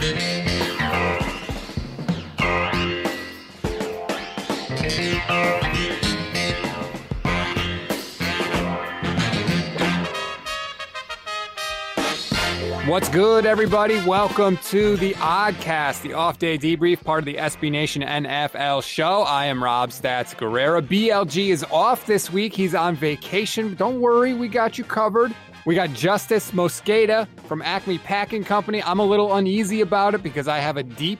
What's good, everybody? Welcome to the Oddcast, the off day debrief, part of the SB Nation NFL show. I am Rob Stats Guerrera. BLG is off this week. He's on vacation. Don't worry, we got you covered. We got Justis Mosqueda from Acme Packing Company. I'm a little uneasy about it because I have a deep,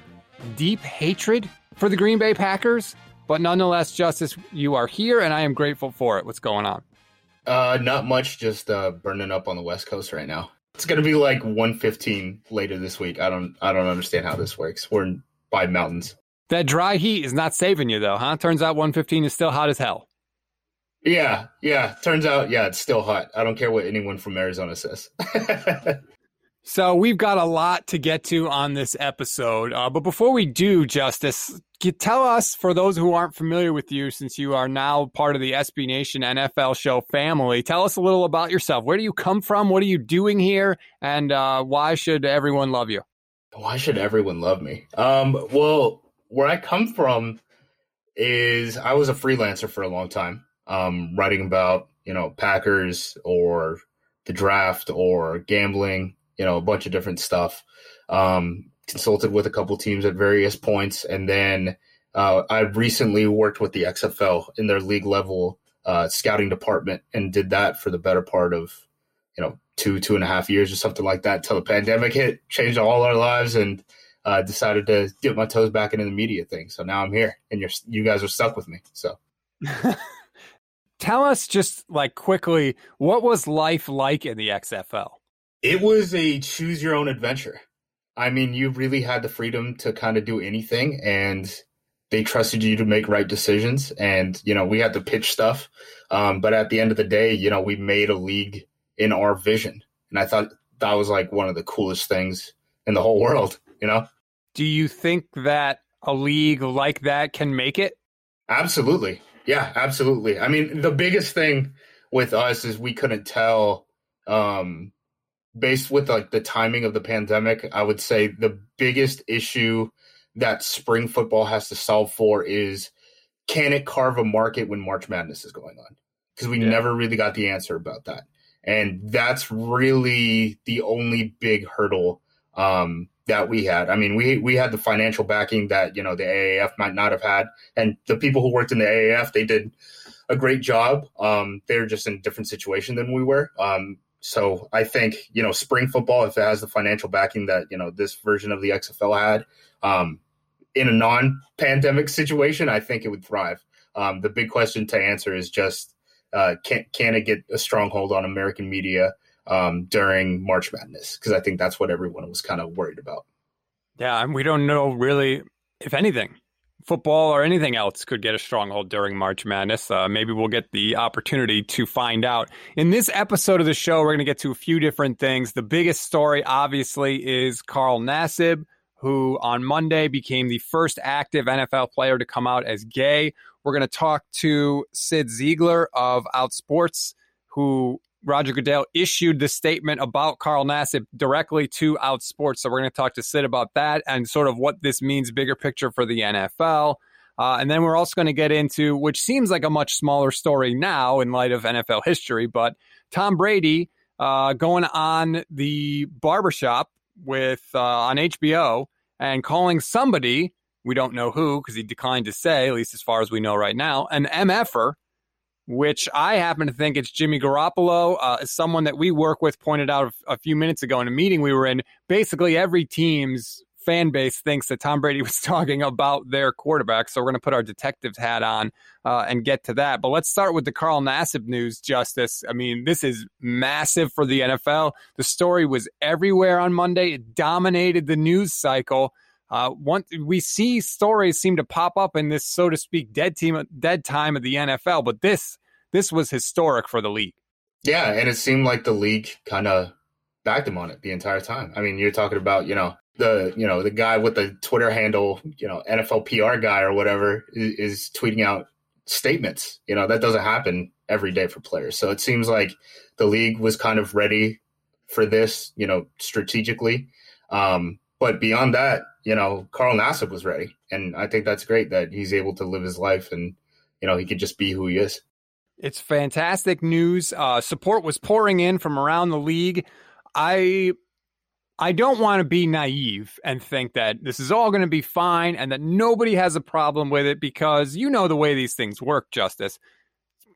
deep hatred for the Green Bay Packers. But nonetheless, Justis, you are here, and I am grateful for it. What's going on? Uh, not much. Just uh, burning up on the West Coast right now. It's gonna be like 115 later this week. I don't I don't understand how this works. We're in by mountains. That dry heat is not saving you though, huh? Turns out 115 is still hot as hell. Yeah, yeah. Turns out, yeah, it's still hot. I don't care what anyone from Arizona says. So we've got a lot to get to on this episode. Uh, but before we do, Justis, tell us, for those who aren't familiar with you, since you are now part of the SB Nation NFL show family, tell us a little about yourself. Where do you come from? What are you doing here? And uh, why should everyone love you? Why should everyone love me? Um, well, where I come from is I was a freelancer for a long time, um, writing about, you know, Packers or the draft or gambling you know, a bunch of different stuff. Um, consulted with a couple teams at various points, and then uh, I recently worked with the XFL in their league level uh, scouting department, and did that for the better part of you know two two and a half years or something like that until the pandemic hit, changed all our lives, and uh, decided to dip my toes back into the media thing. So now I'm here, and you're you guys are stuck with me. So. Tell us just like quickly, what was life like in the XFL? It was a choose your own adventure. I mean, you really had the freedom to kind of do anything, and they trusted you to make right decisions. And you know, we had to pitch stuff, um, but at the end of the day, you know, we made a league in our vision, and I thought that was like one of the coolest things in the whole world. You know? Do you think that a league like that can make it? Absolutely. Yeah, absolutely. I mean, the biggest thing with us is we couldn't tell um, based with like the timing of the pandemic, I would say the biggest issue that spring football has to solve for is can it carve a market when March Madness is going on? Because we yeah. never really got the answer about that. And that's really the only big hurdle um, that we had. I mean, we we had the financial backing that you know the AAF might not have had, and the people who worked in the AAF they did a great job. Um, they're just in a different situation than we were. Um, so I think you know spring football, if it has the financial backing that you know this version of the XFL had, um, in a non-pandemic situation, I think it would thrive. Um, the big question to answer is just uh, can can it get a stronghold on American media um, during March Madness? Because I think that's what everyone was kind of worried about. Yeah, and we don't know really if anything football or anything else could get a stronghold during March Madness. Uh, maybe we'll get the opportunity to find out. In this episode of the show, we're going to get to a few different things. The biggest story, obviously, is Carl Nassib, who on Monday became the first active NFL player to come out as gay. We're going to talk to Cyd Zeigler of Outsports, who Roger Goodell issued the statement about Carl Nassib directly to Outsports. So we're going to talk to Cyd about that and sort of what this means, bigger picture for the NFL. Uh, and then we're also going to get into, which seems like a much smaller story now in light of NFL history, but Tom Brady uh, going on the barbershop with uh, on HBO and calling somebody, we don't know who because he declined to say, at least as far as we know right now, an MFer which I happen to think it's Jimmy Garoppolo, uh, someone that we work with pointed out a, few minutes ago in a meeting we were in. Basically, every team's fan base thinks that Tom Brady was talking about their quarterback. So we're going to put our detective's hat on uh, and get to that. But let's start with the Carl Nassib news, Justis. I mean, this is massive for the NFL. The story was everywhere on Monday, it dominated the news cycle. Uh, one, we see stories seem to pop up in this, so to speak, dead team, dead time of the NFL, but this this was historic for the league. Yeah, and it seemed like the league kind of backed him on it the entire time. I mean, you're talking about you know the you know the guy with the Twitter handle, you know NFL PR guy or whatever is, is tweeting out statements. You know that doesn't happen every day for players. So it seems like the league was kind of ready for this, you know, strategically. Um, but beyond that, you know, Carl Nassib was ready, and I think that's great that he's able to live his life and you know he could just be who he is. It's fantastic news. Uh, support was pouring in from around the league. I I don't want to be naive and think that this is all going to be fine and that nobody has a problem with it because you know the way these things work, Justis.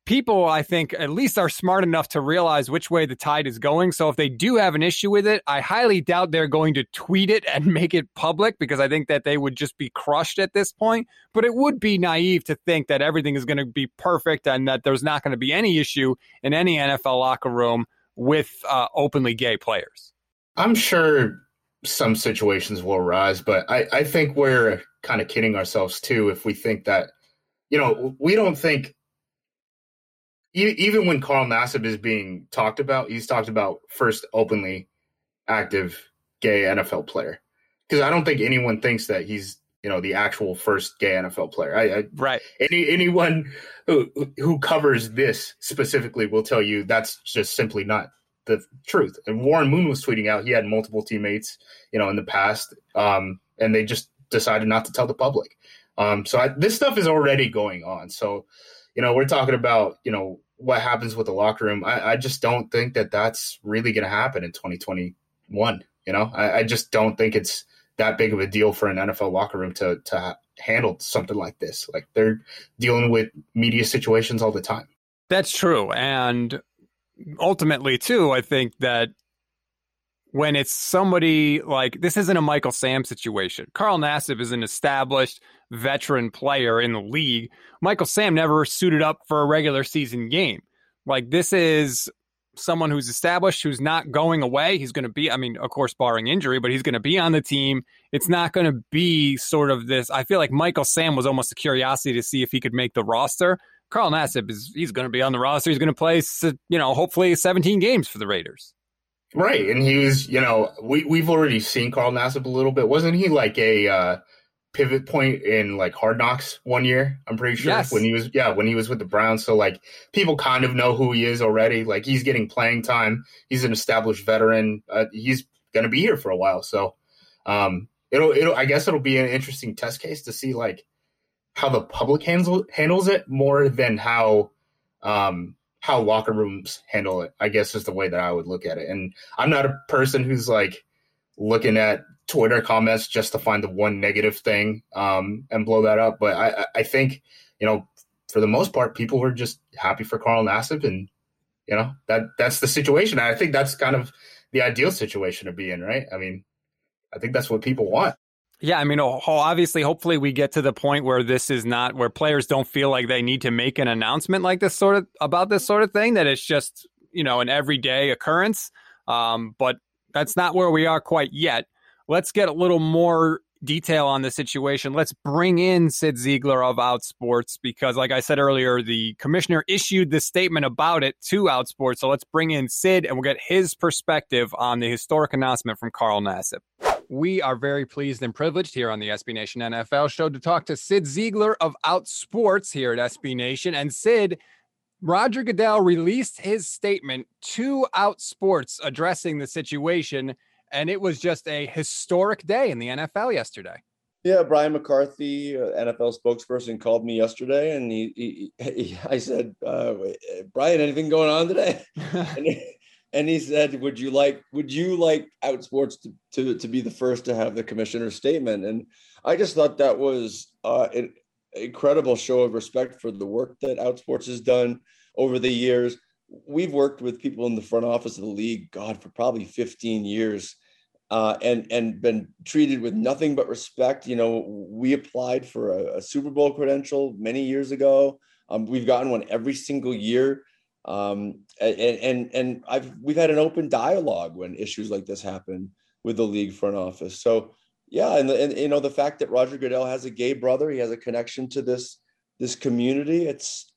People, I think, at least are smart enough to realize which way the tide is going. So if they do have an issue with it, I highly doubt they're going to tweet it and make it public because I think that they would just be crushed at this point. But it would be naive to think that everything is going to be perfect and that there's not going to be any issue in any NFL locker room with uh, openly gay players. I'm sure some situations will arise, but I, I think we're kind of kidding ourselves too if we think that, you know, we don't think, even when Carl Nassib is being talked about, he's talked about first openly active gay NFL player. Because I don't think anyone thinks that he's, you know, the actual first gay NFL player. I, I right. Any anyone who who covers this specifically will tell you that's just simply not the truth. And Warren Moon was tweeting out he had multiple teammates, you know, in the past, um, and they just decided not to tell the public. Um, so I, this stuff is already going on. So, you know, we're talking about you know what happens with the locker room. I, I just don't think that that's really going to happen in 2021. You know, I, I, just don't think it's that big of a deal for an NFL locker room to to handle something like this. Like they're dealing with media situations all the time. That's true, and ultimately, too, I think that when it's somebody like this isn't a Michael Sam situation. Carl Nassib is an established veteran player in the league. Michael Sam never suited up for a regular season game. Like this is someone who's established, who's not going away. He's going to be, I mean, of course, barring injury, but he's going to be on the team. It's not going to be sort of this. I feel like Michael Sam was almost a curiosity to see if he could make the roster. Carl Nassib is he's going to be on the roster. He's going to play, you know, hopefully 17 games for the Raiders. Right, and he was, you know, we we've already seen Carl Nassib a little bit. Wasn't he like a uh, pivot point in like Hard Knocks one year? I'm pretty sure yes. when he was, yeah, when he was with the Browns. So like people kind of know who he is already. Like he's getting playing time. He's an established veteran. Uh, he's going to be here for a while. So um, it'll it'll I guess it'll be an interesting test case to see like how the public handles handles it more than how um, how locker rooms handle it. I guess is the way that I would look at it. And I'm not a person who's like looking at Twitter comments just to find the one negative thing um, and blow that up. But I, I think you know for the most part, people were just happy for Carl Nassib, and you know that that's the situation. I think that's kind of the ideal situation to be in, right? I mean, I think that's what people want. Yeah, I mean, obviously, hopefully, we get to the point where this is not where players don't feel like they need to make an announcement like this sort of about this sort of thing. That it's just you know an everyday occurrence. Um, but that's not where we are quite yet. Let's get a little more detail on the situation. Let's bring in Cyd Zeigler of Outsports because, like I said earlier, the commissioner issued the statement about it to Outsports. So let's bring in Cyd and we'll get his perspective on the historic announcement from Carl Nassib. We are very pleased and privileged here on the SB Nation NFL show to talk to Cyd Zeigler of Outsports here at SB Nation. And Cyd, Roger Goodell released his statement to Outsports addressing the situation, and it was just a historic day in the NFL yesterday. Yeah, Brian McCarthy, uh, NFL spokesperson, called me yesterday, and he, he, he I said, uh, "Brian, anything going on today?" and, and he said, "Would you like would you like Outsports to, to to be the first to have the commissioner's statement?" And I just thought that was uh, an incredible show of respect for the work that Outsports has done over the years. We've worked with people in the front office of the league, God, for probably 15 years, uh, and and been treated with nothing but respect. You know, we applied for a, a Super Bowl credential many years ago. Um, we've gotten one every single year um, and, and and I've we've had an open dialogue when issues like this happen with the league front office. So yeah, and, the, and you know the fact that Roger Goodell has a gay brother, he has a connection to this this community. It's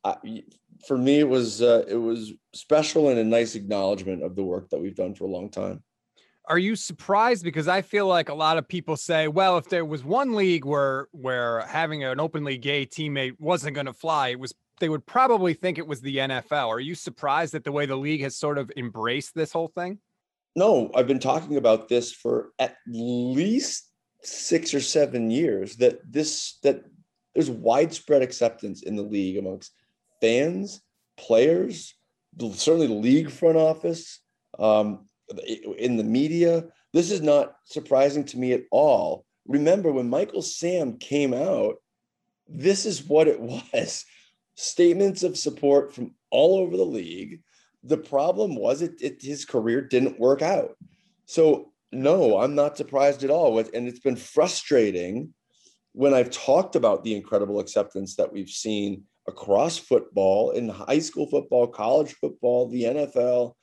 for me, it was uh, it was special and a nice acknowledgement of the work that we've done for a long time. Are you surprised? Because I feel like a lot of people say, well, if there was one league where where having an openly gay teammate wasn't going to fly, it was they would probably think it was the NFL. Are you surprised at the way the league has sort of embraced this whole thing? no, I've been talking about this for at least six or seven years that this that there's widespread acceptance in the league amongst fans, players, certainly the league front office, um, in the media. This is not surprising to me at all. Remember when Michael Sam came out, this is what it was statements of support from all over the league. The problem was it, it his career didn't work out. So no, I'm not surprised at all. With And it's been frustrating when I've talked about the incredible acceptance that we've seen across football, in high school football, college football, the NFL.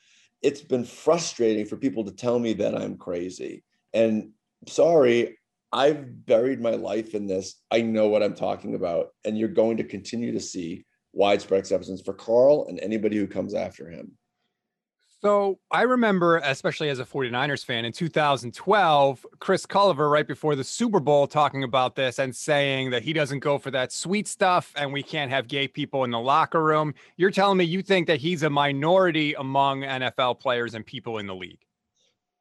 It's been frustrating for people to tell me that I'm crazy. And sorry, I've buried my life in this. I know what I'm talking about. And you're going to continue to see widespread acceptance for Carl and anybody who comes after him. So I remember, especially as a 49ers fan in 2012, Chris Culliver, right before the Super Bowl, talking about this and saying that he doesn't go for that sweet stuff and we can't have gay people in the locker room. You're telling me you think that he's a minority among NFL players and people in the league?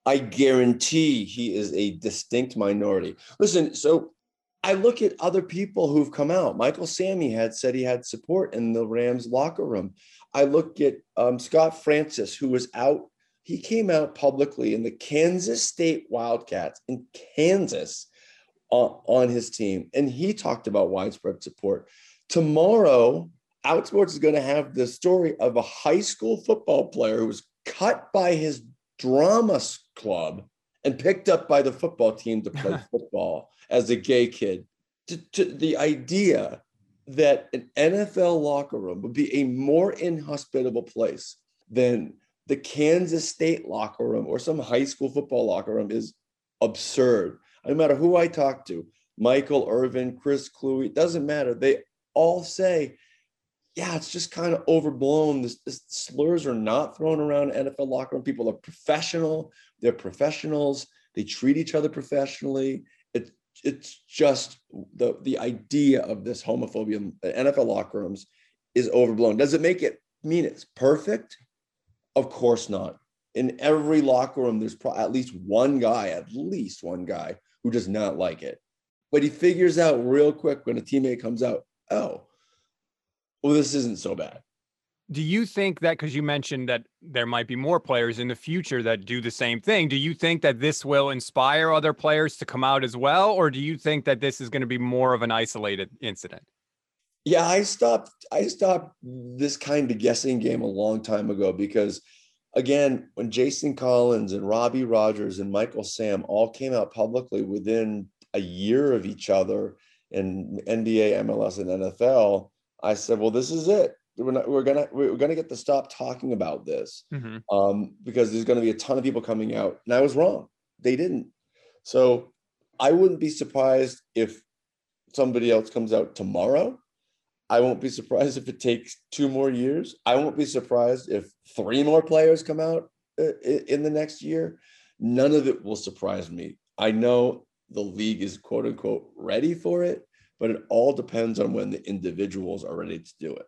I guarantee he is a distinct minority. Listen, so I look at other people who've come out. Michael Sammy had said he had support in the Rams locker room. I look at um, Scott Frantz, who was out. He came out publicly in the Kansas State Wildcats in Kansas uh, on his team, and he talked about widespread support. Tomorrow, Outsports is going to have the story of a high school football player who was cut by his drama club and picked up by the football team to play football as a gay kid. To, to the idea that an NFL locker room would be a more inhospitable place than the Kansas State locker room or some high school football locker room is absurd. No matter who I talk to, Michael Irvin, Chris Kluwe, it doesn't matter. They all say, yeah, it's just kind of overblown. This, this slurs are not thrown around NFL locker room. People are professional. They're professionals. They treat each other professionally it's just the the idea of this homophobia in NFL locker rooms is overblown. Does it make it mean it's perfect? Of course not. In every locker room, there's pro- at least one guy, at least one guy who does not like it. But he figures out real quick when a teammate comes out, oh, well, this isn't so bad. Do you think that because you mentioned that there might be more players in the future that do the same thing do you think that this will inspire other players to come out as well or do you think that this is going to be more of an isolated incident? Yeah i stopped i stopped this kind of guessing game a long time ago because again when jason collins and robbie rogers and michael sam all came out publicly within a year of each other in nba mls and nfl i said well this is it. We're not we're gonna we're gonna get to stop talking about this mm-hmm. um, because there's gonna be a ton of people coming out. And i was wrong. They didn't. So i wouldn't be surprised if somebody else comes out tomorrow. I won't be surprised if it takes two more years. I won't be surprised if three more players come out uh, in the next year. None of it will surprise me. I know the league is quote unquote ready for it but it all depends on when the individuals are ready to do it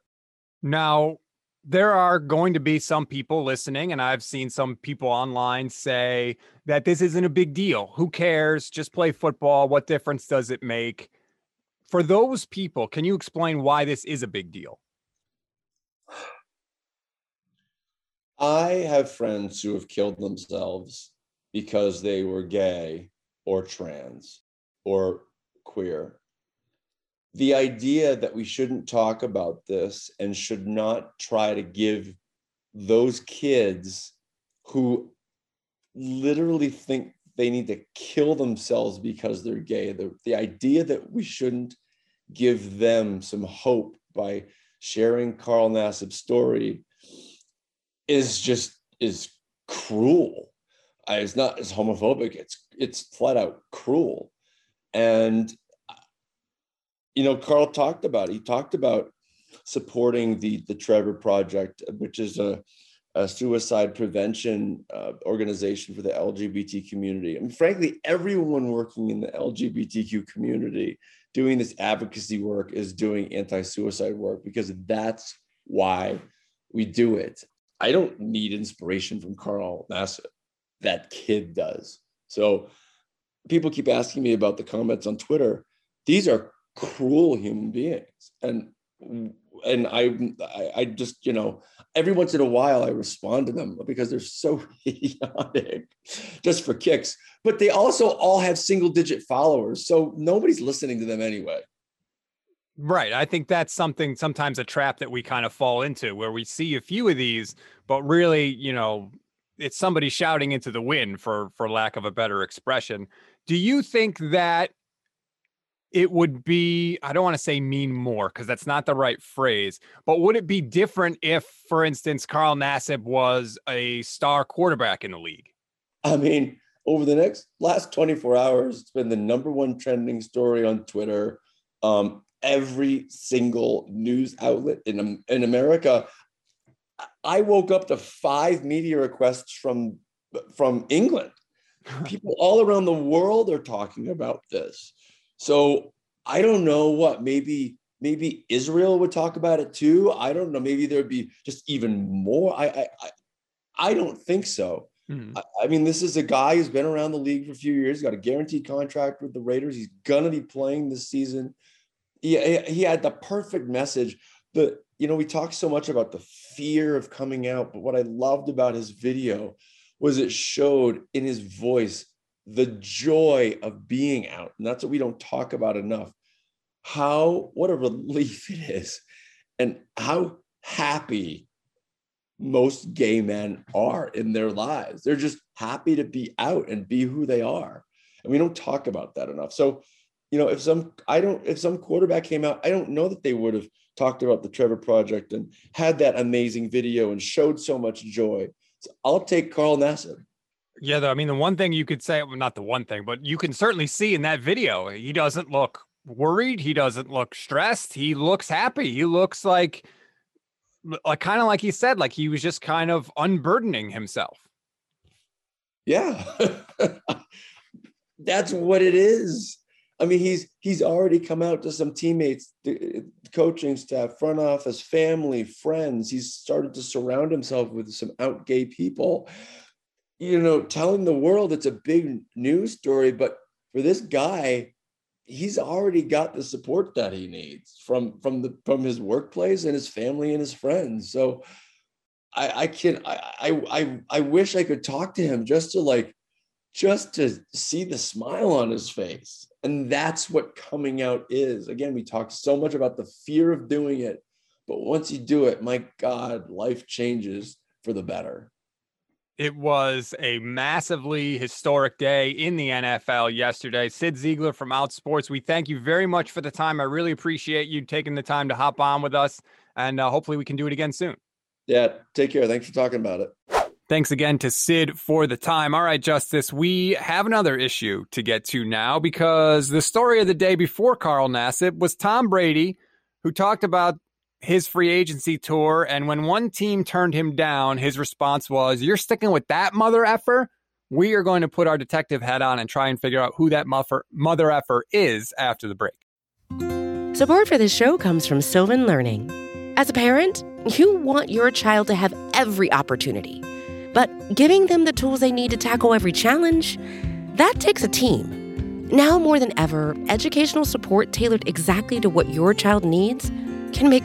now, there are going to be some people listening, and I've seen some people online say that this isn't a big deal. Who cares? Just play football. What difference does it make? For those people, can you explain why this is a big deal? I have friends who have killed themselves because they were gay or trans or queer the idea that we shouldn't talk about this and should not try to give those kids who literally think they need to kill themselves because they're gay the, the idea that we shouldn't give them some hope by sharing carl nassib's story is just is cruel. It's not as homophobic it's it's flat out cruel. And you know, Carl talked about. It. He talked about supporting the the Trevor Project, which is a, a suicide prevention uh, organization for the LGBT community. And frankly, everyone working in the LGBTQ community doing this advocacy work is doing anti-suicide work because that's why we do it. I don't need inspiration from Carl Nassib. that kid does. So people keep asking me about the comments on Twitter. These are cruel human beings. And and I, I, just you know every once in a while I respond to them because they're so idiotic, just for kicks. But they also all have single digit followers, so nobody's listening to them anyway. Right. I think that's something sometimes a trap that we kind of fall into where we see a few of these, but really, you know, it's somebody shouting into the wind for for lack of a better expression. Do you think that it would be I don't want to say mean more because that's not the right phrase, but would it be different if, for instance, Carl Nassib was a star quarterback in the league? I mean, over the next last 24 hours, it's been the number one trending story on Twitter. Um, every single news outlet in, in America. I woke up to five media requests from from England. People all around the world are talking about this. So I don't know what maybe maybe Israel would talk about it too. I don't know. Maybe there'd be just even more. I I I, don't think so. Mm-hmm. I, I, mean, this is a guy who's been around the league for a few years. Got a guaranteed contract with the Raiders. He's gonna be playing this season. He, he had the perfect message. The you know we talk so much about the fear of coming out, but what I loved about his video was it showed in his voice the joy of being out. And that's what we don't talk about enough. How, what a relief it is, and how happy most gay men are in their lives. They're just happy to be out and be who they are. And we don't talk about that enough. So, you know, if some, I don't, if some quarterback came out, I don't know that they would have talked about the Trevor Project and had that amazing video and showed so much joy. So I'll take Carl Nassib. Yeah, though, I mean, the one thing you could say, well, not the one thing, but you can certainly see in that video, he doesn't look worried. He doesn't look stressed. He looks happy. He looks like, like kind of like he said, like he was just kind of unburdening himself. Yeah, that's what it is. I mean, he's he's already come out to some teammates, coaching staff, front office, family, friends. He's started to surround himself with some out gay people you know, telling the world it's a big news story, but for this guy, he's already got the support that he needs from from the from his workplace and his family and his friends. So I I can I I I wish I could talk to him just to like just to see the smile on his face. And that's what coming out is. Again, we talk so much about the fear of doing it, but once you do it, my God, life changes for the better. It was a massively historic day in the NFL yesterday. Cyd Zeigler from Outsports, we thank you very much for the time. I really appreciate you taking the time to hop on with us, and uh, hopefully we can do it again soon. Yeah, take care. Thanks for talking about it. Thanks again to Cyd for the time. All right, Justis, we have another issue to get to now because the story of the day before Carl Nassib was Tom Brady, who talked about his free agency tour. And when one team turned him down, his response was, You're sticking with that mother effer? We are going to put our detective hat on and try and figure out who that muffer, mother effer is after the break. Support for this show comes from Sylvan Learning. As a parent, you want your child to have every opportunity, but giving them the tools they need to tackle every challenge, that takes a team. Now more than ever, educational support tailored exactly to what your child needs can make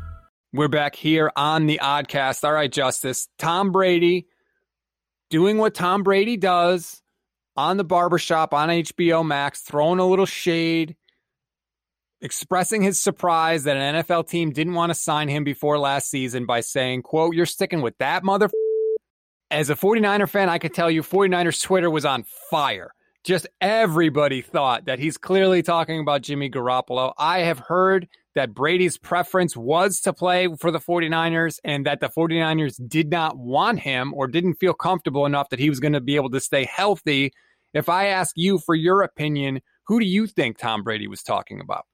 We're back here on the Oddcast. All right, Justis. Tom Brady doing what Tom Brady does on the barbershop on HBO Max, throwing a little shade, expressing his surprise that an NFL team didn't want to sign him before last season by saying, quote, you're sticking with that mother. As a 49er fan, I could tell you 49ers Twitter was on fire. Just everybody thought that he's clearly talking about Jimmy Garoppolo. I have heard that Brady's preference was to play for the 49ers and that the 49ers did not want him or didn't feel comfortable enough that he was going to be able to stay healthy. If I ask you for your opinion, who do you think Tom Brady was talking about?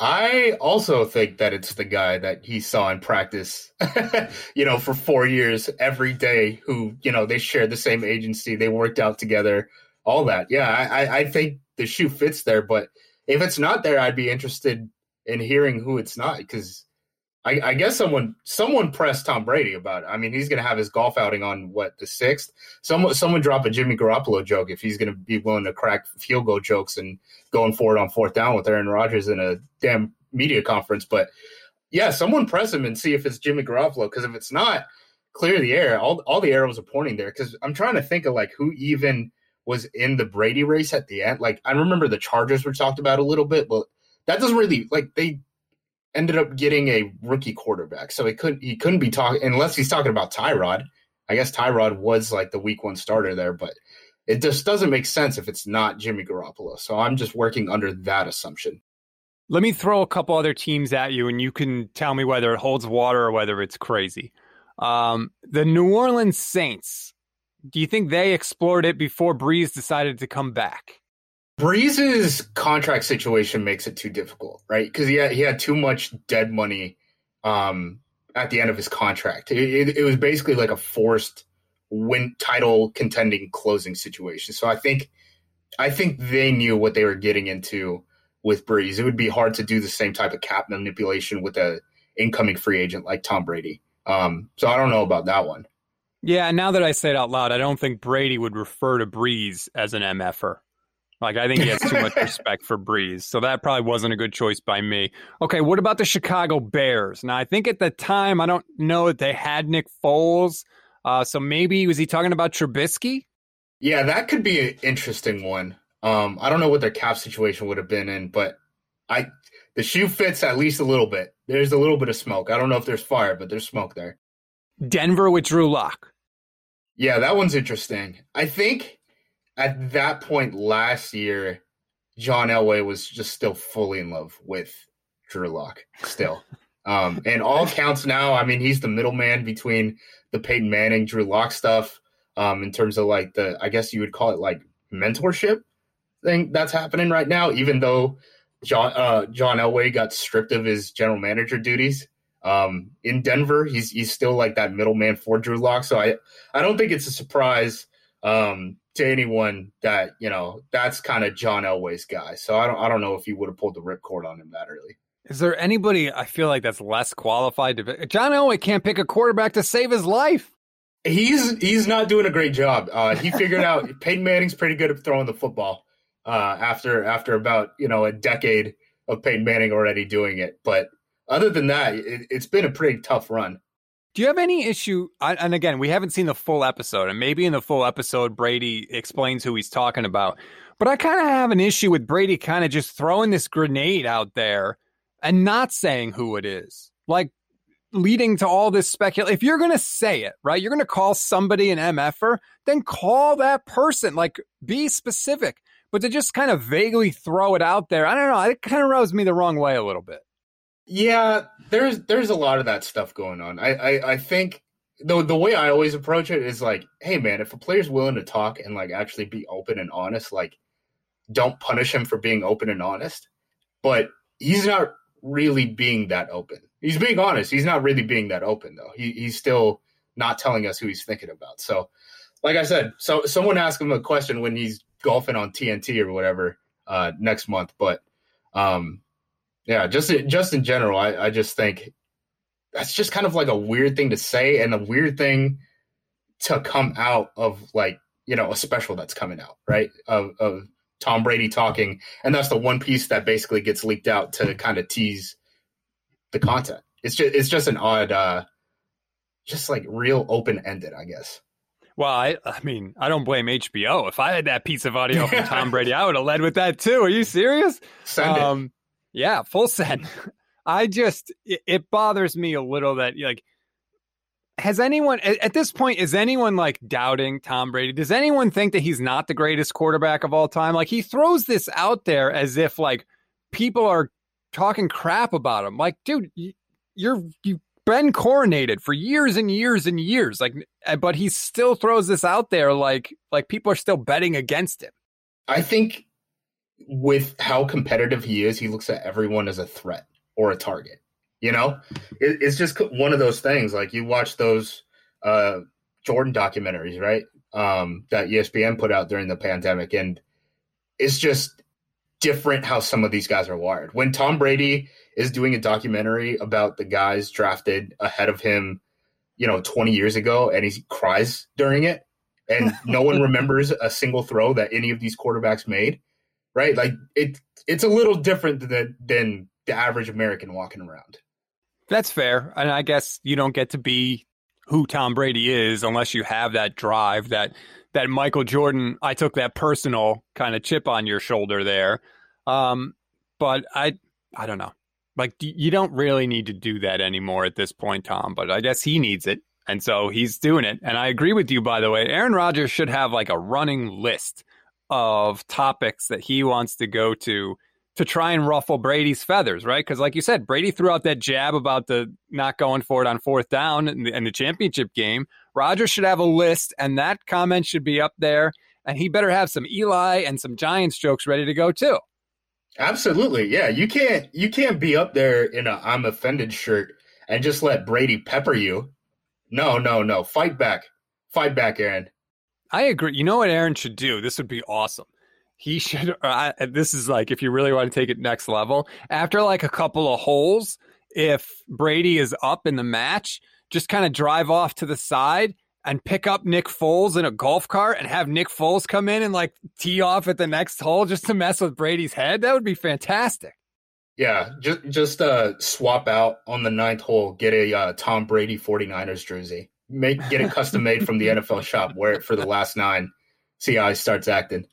I also think that it's the guy that he saw in practice, you know, for four years every day, who, you know, they shared the same agency, they worked out together, all that. Yeah, I, I think the shoe fits there. But if it's not there, I'd be interested in hearing who it's not because I, I, guess someone someone pressed Tom Brady about it. I mean, he's going to have his golf outing on what the sixth. Someone someone drop a Jimmy Garoppolo joke if he's going to be willing to crack field goal jokes and going forward on fourth down with Aaron Rodgers in a damn media conference. But yeah, someone press him and see if it's Jimmy Garoppolo because if it's not, clear the air. All all the arrows are pointing there because I'm trying to think of like who even was in the Brady race at the end. Like I remember the Chargers were talked about a little bit, but that doesn't really like they ended up getting a rookie quarterback. So he couldn't he couldn't be talking unless he's talking about Tyrod. I guess Tyrod was like the week one starter there, but it just doesn't make sense if it's not Jimmy Garoppolo. So I'm just working under that assumption. Let me throw a couple other teams at you, and you can tell me whether it holds water or whether it's crazy. Um, the New Orleans Saints. Do you think they explored it before Brees decided to come back? Brees's contract situation makes it too difficult, right? Because he had, he had too much dead money um, at the end of his contract. It, it, it, was basically like a forced win title contending closing situation. So I think I think they knew what they were getting into with Brees. It would be hard to do the same type of cap manipulation with a incoming free agent like Tom Brady. Um, so I don't know about that one. Yeah, now that I say it out loud, I don't think Brady would refer to Brees as an MFer. Like I think he has too much respect for Brees. so that probably wasn't a good choice by me. Okay, what about the Chicago Bears? Now I think at the time I don't know that they had Nick Foles, uh, so maybe was he talking about Trubisky? Yeah, that could be an interesting one. Um, I don't know what their cap situation would have been in, but I the shoe fits at least a little bit. There's a little bit of smoke. I don't know if there's fire, but there's smoke there. Denver with Drew Lock. Yeah, that one's interesting. I think at that point last year, John Elway was just still fully in love with Drew Lock still. um, and all counts now, I mean, he's the middleman between the Peyton Manning, Drew Lock stuff, um, in terms of like the, I guess you would call it like mentorship thing that's happening right now, even though John, uh, John Elway got stripped of his general manager duties. Um, in Denver, he's, he's still like that middleman for Drew Lock. So I, I don't think it's a surprise um, to anyone that you know that's kind of John Elway's guy. So I don't I don't know if he would have pulled the ripcord on him that early. Is there anybody I feel like that's less qualified to? John Elway can't pick a quarterback to save his life. He's he's not doing a great job. Uh, he figured out Peyton Manning's pretty good at throwing the football. Uh, after after about you know a decade of Peyton Manning already doing it, but other than that, it, it's been a pretty tough run. Do you have any issue? And again, we haven't seen the full episode, and maybe in the full episode, Brady explains who he's talking about. But I kind of have an issue with Brady kind of just throwing this grenade out there and not saying who it is. Like leading to all this speculation. If you're going to say it, right, you're going to call somebody an MFer, then call that person. Like be specific. But to just kind of vaguely throw it out there, I don't know. It kind of rubs me the wrong way a little bit. Yeah, there's there's a lot of that stuff going on. I I, I think the the way I always approach it is like, hey man, if a player's willing to talk and like actually be open and honest, like don't punish him for being open and honest. But he's not really being that open. He's being honest. He's not really being that open though. He he's still not telling us who he's thinking about. So, like I said, so someone asked him a question when he's golfing on TNT or whatever uh, next month. But um, yeah, just just in general, I, I just think that's just kind of like a weird thing to say and a weird thing to come out of like you know a special that's coming out right of, of Tom Brady talking, and that's the one piece that basically gets leaked out to kind of tease the content. It's just it's just an odd, uh, just like real open ended, I guess. Well, I, I mean, I don't blame HBO. If I had that piece of audio from Tom Brady, I would have led with that too. Are you serious? Send it. Yeah, full send. I just it, it bothers me a little that like has anyone at, this point is anyone like doubting Tom Brady? Does anyone think that he's not the greatest quarterback of all time? Like he throws this out there as if like people are talking crap about him. Like, dude, you, you're you've been coronated for years and years and years. Like, eh, but he still throws this out there like like people are still betting against him. I think with how competitive he is, he looks at everyone as a threat or a target. You know, it, it's just one of those things. Like you watch those uh, Jordan documentaries, right? Um, that ESPN put out during the pandemic, and it's just different how some of these guys are wired. When Tom Brady is doing a documentary about the guys drafted ahead of him, you know, 20 years ago, and he cries during it, and no one remembers a single throw that any of these quarterbacks made, right? Like it, it's a little different than than the average American walking around. That's fair. And I guess you don't get to be who Tom Brady is unless you have that drive that that Michael Jordan I took that personal kind of chip on your shoulder there. Um, but I I don't know. Like you don't really need to do that anymore at this point, Tom, but I guess he needs it. And so he's doing it. And I agree with you by the way. Aaron Rodgers should have like a running list of topics that he wants to go to to try and ruffle Brady's feathers, right? Because, like you said, Brady threw out that jab about the not going for it on fourth down in the, in the championship game. Rodgers should have a list, and that comment should be up there. And he better have some Eli and some Giants jokes ready to go too. Absolutely, yeah. You can't you can't be up there in a I'm offended shirt and just let Brady pepper you. No, no, no. Fight back, fight back, Aaron. I agree. You know what Aaron should do? This would be awesome he should. Uh, this is like if you really want to take it next level. After like a couple of holes, if Brady is up in the match, just kind of drive off to the side and pick up Nick Foles in a golf cart and have Nick Foles come in and like tee off at the next hole just to mess with Brady's head. That would be fantastic. Yeah, just just uh, swap out on the ninth hole, get a uh, Tom Brady 49ers jersey, make get it custom made from the NFL shop, wear it for the last nine, see how he starts acting.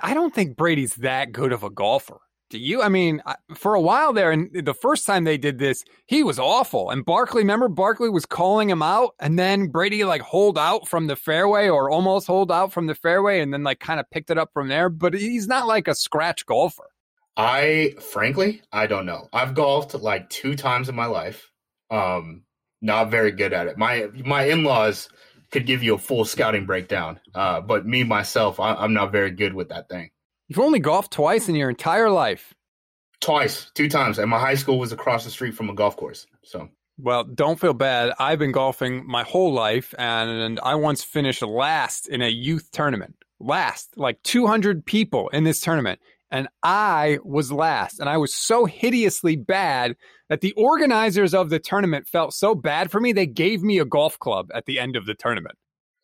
I don't think Brady's that good of a golfer. Do you? I mean, for a while there, and the first time they did this, he was awful. And Barkley, remember, Barkley was calling him out, and then Brady like hold out from the fairway or almost hold out from the fairway, and then like kind of picked it up from there. But he's not like a scratch golfer. I frankly, I don't know. I've golfed like two times in my life. Um, not very good at it. My my in laws could give you a full scouting breakdown. Uh, but me myself, I, I'm not very good with that thing. You've only golfed twice in your entire life. Twice, two times, and my high school was across the street from a golf course. So, well, don't feel bad. I've been golfing my whole life, and I once finished last in a youth tournament. Last, like 200 people in this tournament, and I was last, and I was so hideously bad that the organizers of the tournament felt so bad for me they gave me a golf club at the end of the tournament.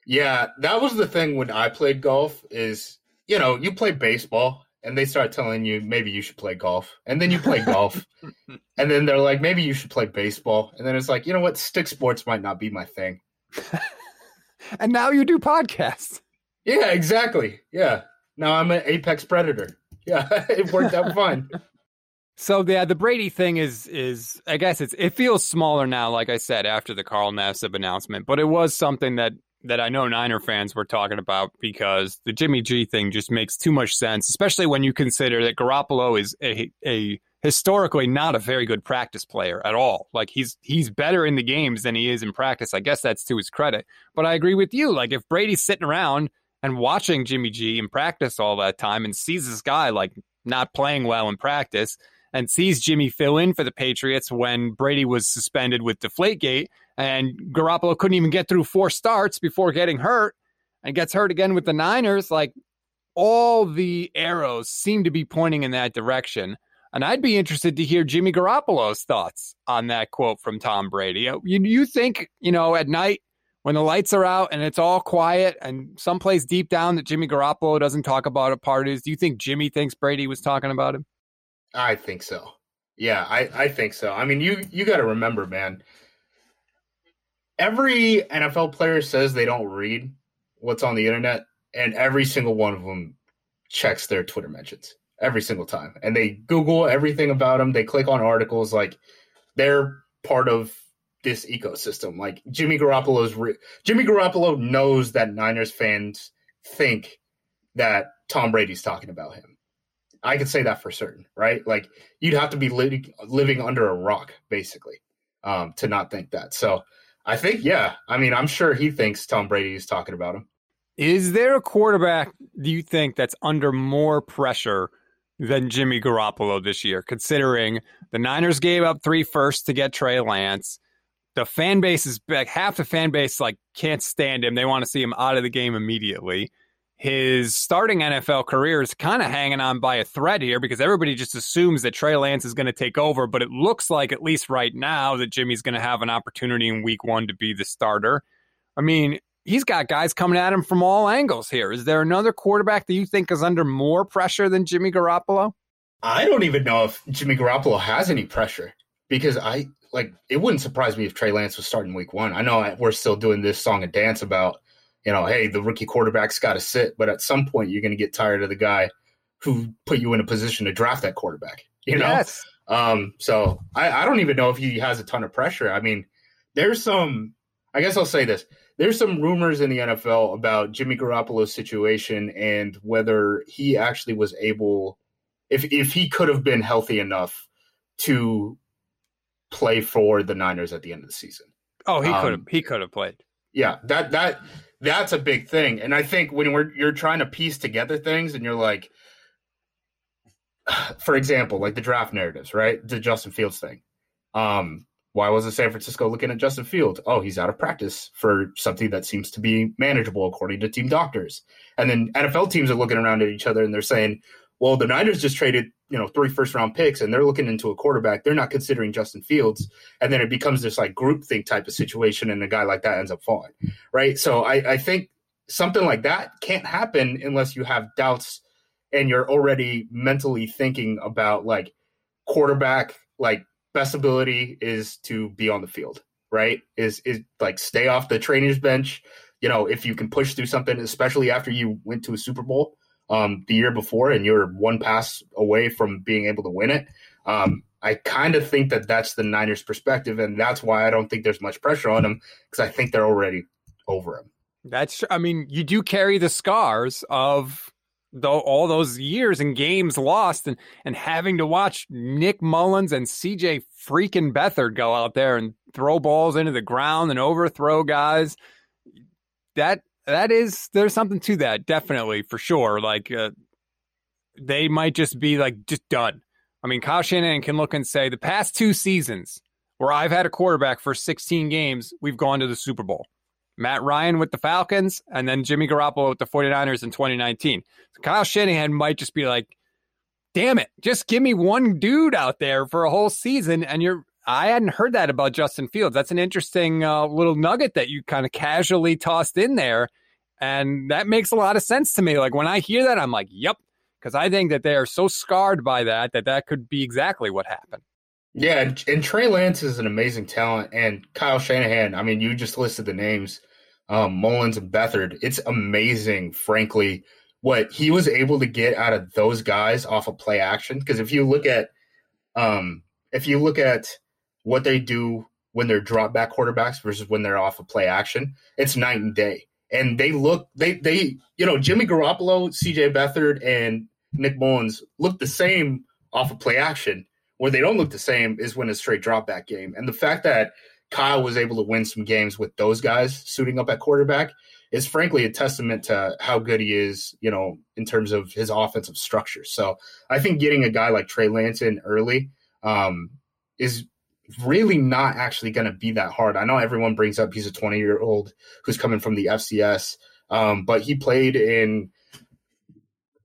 Yeah, that was the thing when I played golf is, you know, you play baseball and they start telling you maybe you should play golf. And then you play golf. And then they're like maybe you should play baseball. And then it's like, you know what, stick sports might not be my thing. and now you do podcasts. Yeah, exactly. Yeah. Now I'm an apex predator. Yeah, it worked out fine. So yeah, the Brady thing is is I guess it's it feels smaller now, like I said after the Carl Nassib announcement, but it was something that that I know Niner fans were talking about because the Jimmy G thing just makes too much sense, especially when you consider that Garoppolo is a, a historically not a very good practice player at all. Like he's he's better in the games than he is in practice. I guess that's to his credit. But I agree with you. Like if Brady's sitting around and watching Jimmy G in practice all that time and sees this guy like not playing well in practice and sees Jimmy fill in for the Patriots when Brady was suspended with Deflategate, and Garoppolo couldn't even get through four starts before getting hurt, and gets hurt again with the Niners. Like all the arrows seem to be pointing in that direction. And I'd be interested to hear Jimmy Garoppolo's thoughts on that quote from Tom Brady. Uh, you, you think, you know, at night when the lights are out and it's all quiet and someplace deep down that Jimmy Garoppolo doesn't talk about at parties, do you think Jimmy thinks Brady was talking about him? I think so. Yeah, I, I think so. I mean, you you got to remember, man. Every NFL player says they don't read what's on the internet, and every single one of them checks their Twitter mentions every single time, and they Google everything about them. They click on articles like they're part of this ecosystem. Like Jimmy Garoppolo's re- Jimmy Garoppolo knows that Niners fans think that Tom Brady's talking about him. I can say that for certain, right? Like you'd have to be li- living under a rock basically um, to not think that. So I think, yeah, I mean, I'm sure he thinks Tom Brady is talking about him. Is there a quarterback do you think that's under more pressure than Jimmy Garoppolo this year, considering the Niners gave up three firsts to get Trey Lance? The fan base is like half the fan base like can't stand him. They want to see him out of the game immediately his starting NFL career is kind of hanging on by a thread here because everybody just assumes that Trey Lance is going to take over. But it looks like, at least right now, that Jimmy's going to have an opportunity in week one to be the starter. I mean, he's got guys coming at him from all angles here. Is there another quarterback that you think is under more pressure than Jimmy Garoppolo? I don't even know if Jimmy Garoppolo has any pressure because I like it wouldn't surprise me if Trey Lance was starting week one. I know we're still doing this song and dance about you know, hey, the rookie quarterback's got to sit, but at some point you're going to get tired of the guy who put you in a position to draft that quarterback. You know, yes. um, so I, I don't even know if he has a ton of pressure. I mean, there's some. I guess I'll say this: there's some rumors in the NFL about Jimmy Garoppolo's situation and whether he actually was able, if if he could have been healthy enough to play for the Niners at the end of the season. Oh, he um, could have. He could have played. Yeah, that that that's a big thing. And I think when we're you're trying to piece together things and you're like for example, like the draft narratives, right? The Justin Fields thing. Um, why wasn't San Francisco looking at Justin Fields? Oh, he's out of practice for something that seems to be manageable according to team doctors. And then NFL teams are looking around at each other and they're saying, well, the Niners just traded, you know, three first round picks and they're looking into a quarterback. They're not considering Justin Fields. And then it becomes this like group think type of situation and a guy like that ends up falling. Right. So I, I think something like that can't happen unless you have doubts and you're already mentally thinking about like quarterback, like best ability is to be on the field, right? Is is like stay off the trainer's bench. You know, if you can push through something, especially after you went to a Super Bowl, um, the year before, and you're one pass away from being able to win it. Um, I kind of think that that's the Niners' perspective, and that's why I don't think there's much pressure on them because I think they're already over him. That's, I mean, you do carry the scars of the, all those years and games lost, and and having to watch Nick Mullens and C.J. freaking Beathard go out there and throw balls into the ground and overthrow guys. That that is there's something to that definitely for sure like uh, they might just be like just done i mean kyle shanahan can look and say the past two seasons where i've had a quarterback for 16 games we've gone to the super bowl matt ryan with the falcons and then jimmy garoppolo with the 49ers in 2019 so kyle shanahan might just be like damn it just give me one dude out there for a whole season and you're I hadn't heard that about Justin Fields. That's an interesting uh, little nugget that you kind of casually tossed in there. And that makes a lot of sense to me. Like when I hear that, I'm like, yep. Because I think that they are so scarred by that that that could be exactly what happened. Yeah, and, Trey Lance is an amazing talent, and Kyle Shanahan. I mean, you just listed the names, um, Mullens and Beathard. It's amazing, frankly, what he was able to get out of those guys off of play action. Because if you look at, um, if you look at what they do when they're drop back quarterbacks versus when they're off of play action, it's night and day and they look they they you know Jimmy Garoppolo, C.J. Beathard, and Nick Mullens look the same off of play action. Where they don't look the same is when it's straight drop back game. And the fact that Kyle was able to win some games with those guys suiting up at quarterback is frankly a testament to how good he is, you know, in terms of his offensive structure. So I think getting a guy like Trey Lance in early um, is really not actually going to be that hard. I know everyone brings up he's a 20 year old who's coming from the FCS, um, but he played in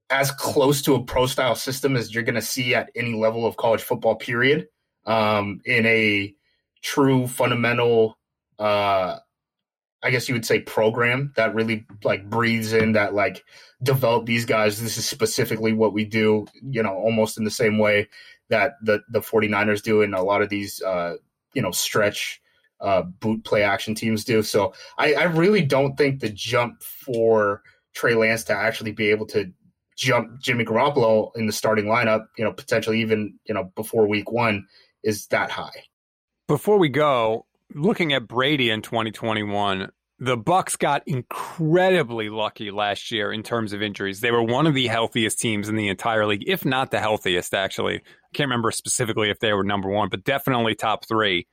as close to a pro style system as you're going to see at any level of college football, period, um, in a true fundamental, uh, I guess you would say program that really like breathes in that like develop these guys. This is specifically what we do, you know, almost in the same way that the the 49ers do and a lot of these uh, you know stretch uh, boot play action teams do. So I, I really don't think the jump for Trey Lance to actually be able to jump Jimmy Garoppolo in the starting lineup, you know, potentially even you know before week one, is that high. Before we go, looking at Brady in 2021, the Bucs got incredibly lucky last year in terms of injuries. They were one of the healthiest teams in the entire league, if not the healthiest. Actually, I can't remember specifically if they were number one, but definitely top three.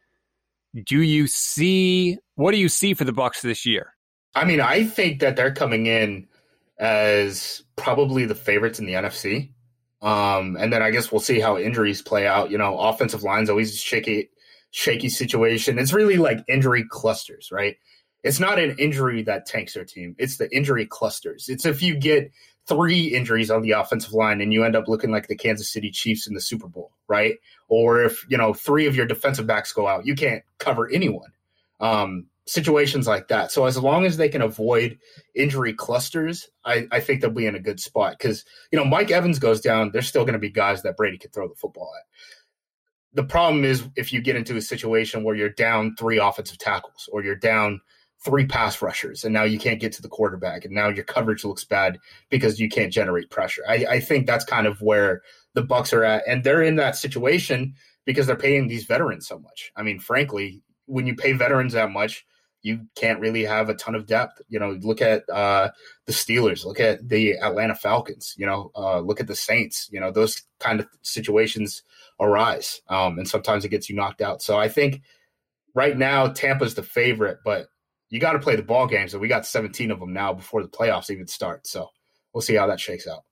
Do you see what do you see for the Bucs this year? I mean, I think that they're coming in as probably the favorites in the NFC. Um, and then I guess we'll see how injuries play out. You know, offensive line's always shaky, shaky situation. It's really like injury clusters, right? It's not an injury that tanks their team. It's the injury clusters. It's if you get three injuries on the offensive line and you end up looking like the Kansas City Chiefs in the Super Bowl, right? Or if, you know, three of your defensive backs go out, you can't cover anyone. Um, situations like that. So as long as they can avoid injury clusters, I, I think they'll be in a good spot. Because, you know, Mike Evans goes down, there's still going to be guys that Brady could throw the football at. The problem is if you get into a situation where you're down three offensive tackles or you're down – three pass rushers and now you can't get to the quarterback and now your coverage looks bad because you can't generate pressure. I, I think that's kind of where the Bucs are at. And they're in that situation because they're paying these veterans so much. I mean, frankly, when you pay veterans that much, you can't really have a ton of depth. You know, look at uh, the Steelers, look at the Atlanta Falcons, you know, uh, look at the Saints. You know, those kind of situations arise, um, and sometimes it gets you knocked out. So I think right now Tampa's the favorite, but you got to play the ball games, and we got 17 of them now before the playoffs even start. So we'll see how that shakes out.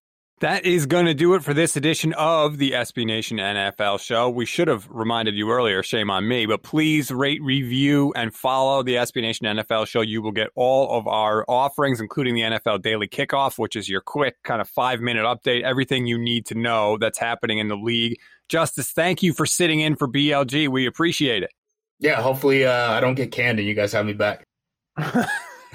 That is going to do it for this edition of the SB Nation NFL show. We should have reminded you earlier, shame on me, but please rate, review, and follow the SB Nation NFL show. You will get all of our offerings, including the NFL Daily Kickoff, which is your quick kind of five minute update, everything you need to know that's happening in the league. Justis, thank you for sitting in for BLG. We appreciate it. Yeah, hopefully uh, I don't get canned and you guys have me back.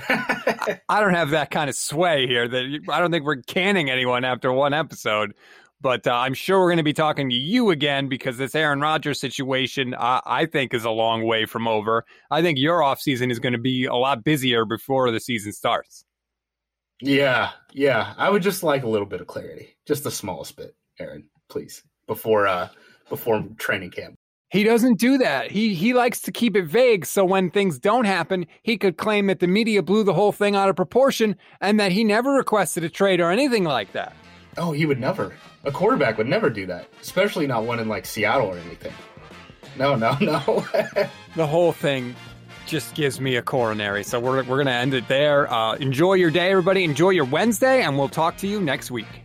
I don't have that kind of sway here. That I don't think we're canning anyone after one episode. But uh, I'm sure we're going to be talking to you again because this Aaron Rodgers situation, I think, is a long way from over. I think your off season is going to be a lot busier before the season starts. Yeah, yeah. I would just like a little bit of clarity, just the smallest bit, Aaron, please, before uh before training camp. He doesn't do that. He he likes to keep it vague so when things don't happen, he could claim that the media blew the whole thing out of proportion and that he never requested a trade or anything like that. Oh, he would never. A quarterback would never do that, especially not one in like Seattle or anything. No, no, no. the whole thing just gives me a coronary. So we're we're going to end it there. Uh, enjoy your day everybody. Enjoy your Wednesday and we'll talk to you next week.